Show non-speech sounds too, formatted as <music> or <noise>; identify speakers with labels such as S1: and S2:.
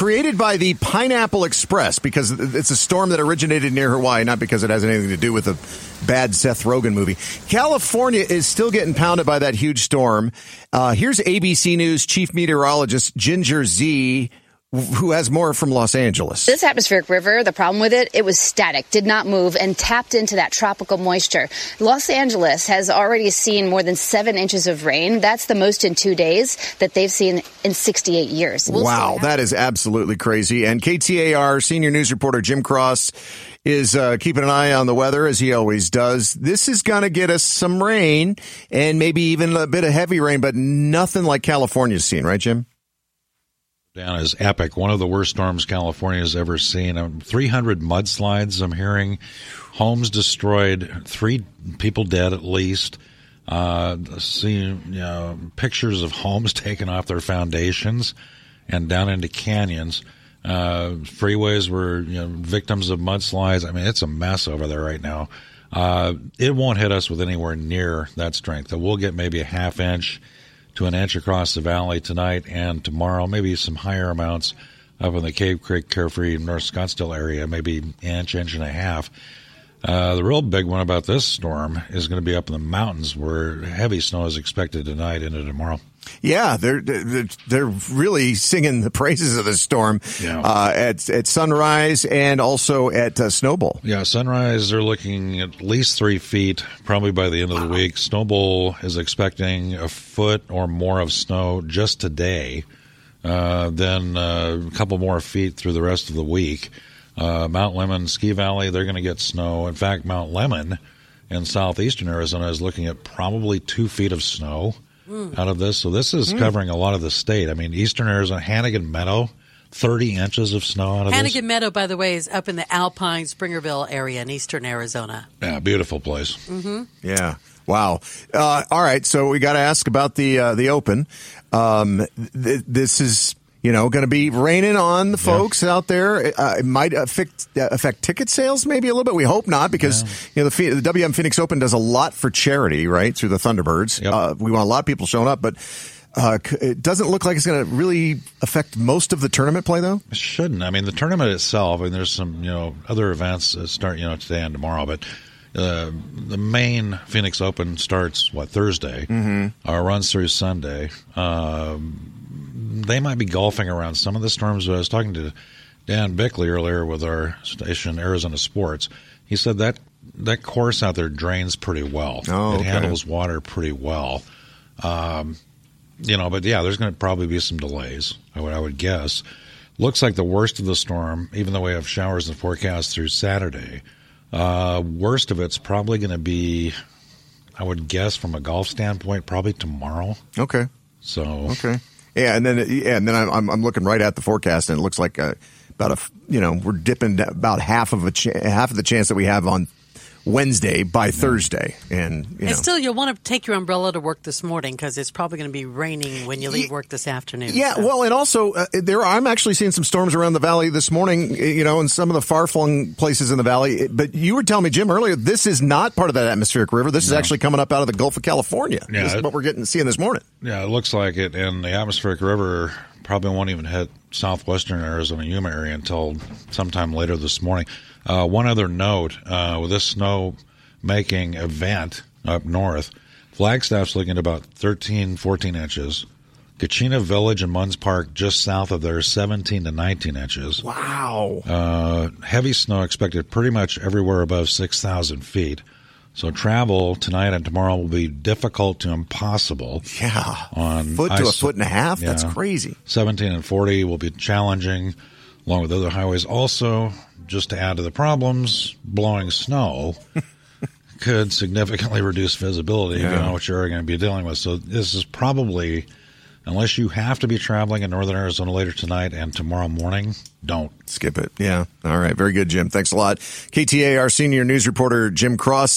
S1: created by the Pineapple Express because it's a storm that originated near Hawaii, not because it has anything to do with a bad Seth Rogen movie. California is still getting pounded by that huge storm. Uh, here's ABC News chief meteorologist Ginger Zee who has more from Los Angeles.
S2: This atmospheric river, the problem with it, it was static, did not move, and tapped into that tropical moisture. Los Angeles has already seen more than seven inches of rain. That's the most in two days that they've seen in 68 years.
S1: We'll wow, that is absolutely crazy. And KTAR senior news reporter Jim Cross is uh, keeping an eye on the weather as he always does. This is going to get us some rain and maybe even a bit of heavy rain, but nothing like California's seen, right, Jim?
S3: Down is epic. One of the worst storms California has ever seen. Um, 300 mudslides, I'm hearing. Homes destroyed, three people dead at least. Uh, seeing you know, pictures of homes <laughs> taken off their foundations and down into canyons. Uh, freeways were you know, victims of mudslides. I mean, it's a mess over there right now. Uh, it won't hit us with anywhere near that strength. We'll get maybe a half inch to an inch across the valley tonight and tomorrow, maybe some higher amounts up in the Cave Creek, Carefree, North Scottsdale area, maybe inch, inch and a half. Uh, the real big one about this storm is going to be up in the mountains where heavy snow is expected tonight into tomorrow.
S1: Yeah, they're they're, they're really singing the praises of the storm yeah. uh, at at sunrise and also at uh, Snowbowl.
S3: Yeah, sunrise they're looking at least three feet, probably by the end of the week. Snowbowl is expecting a foot or more of snow just today. Uh, then uh, a couple more feet through the rest of the week. Uh, Mount Lemmon Ski Valley, they're going to get snow. In fact, Mount Lemmon in southeastern Arizona is looking at probably two feet of snow mm. out of this. So this is mm. covering a lot of the state. I mean, eastern Arizona, Hannagan Meadow, 30 inches of snow out of
S4: Hannagan
S3: this.
S4: Meadow, by the way, is up in the Alpine Springerville area in eastern Arizona.
S3: Yeah, beautiful place.
S4: Mm-hmm.
S1: Yeah. Wow. Uh, all right. So we got to ask about the uh, the Open. Um, th- this is you know, going to be raining on the folks yeah. out there. Uh, it might affect uh, affect ticket sales maybe a little bit. We hope not because yeah. you know the, the, WM Phoenix Open does a lot for charity, right? Through the Thunderbirds, yep. uh, we want a lot of people showing up, but. Uh, it doesn't look like it's going to really affect most of the tournament play, though.
S3: It shouldn't. I mean, the tournament itself. I mean, there's some you know other events that start you know today and tomorrow, but uh, the main Phoenix Open starts what Thursday,
S1: mm-hmm.
S3: uh, runs through Sunday. Um, they might be golfing around some of the storms. I was talking to Dan Bickley earlier with our station Arizona Sports. He said that that course out there drains pretty well.
S1: Oh,
S3: it handles water pretty well. Um, you know, but yeah, there's going to probably be some delays. I would I would guess. Looks like the worst of the storm, even though we have showers in the forecast through Saturday. Uh, worst of it's probably going to be, I would guess, from a golf standpoint, probably tomorrow.
S1: Okay.
S3: So
S1: okay. Yeah, and then yeah, and then I'm I'm looking right at the forecast, and it looks like a, about a you know we're dipping about half of a ch- half of the chance that we have on Wednesday by Thursday, and you know.
S4: and still you'll want to take your umbrella to work this morning because it's probably going to be raining when you leave work this afternoon.
S1: Yeah, so. well, and also uh, there I'm actually seeing some storms around the valley this morning. You know, in some of the far flung places in the valley. But you were telling me, Jim, earlier this is not part of that atmospheric river. This no. is actually coming up out of the Gulf of California. Yeah, this is what we're getting seeing this morning.
S3: Yeah, it looks like it, and the atmospheric river probably won't even hit southwestern Arizona Yuma area until sometime later this morning. Uh, one other note: uh, with this snow making event up north. Flagstaff's looking at about 13, 14 inches. Kachina Village and Munds Park just south of there, 17 to 19 inches.
S1: Wow.
S3: Uh, heavy snow expected pretty much everywhere above 6,000 feet. So travel tonight and tomorrow will be difficult to impossible.
S1: Yeah.
S3: On
S1: foot to a foot and a half. Yeah. That's crazy.
S3: 17 and 40 will be challenging along with other highways. Also, just to add to the problems, blowing snow. <laughs> could significantly reduce visibility, yeah. you know, what you're going to be dealing with. So this is probably, unless you have to be traveling in northern Arizona later tonight and tomorrow morning, don't
S1: skip it. Yeah. All right. Very good, Jim. Thanks a lot. KTAR senior news reporter Jim Cross.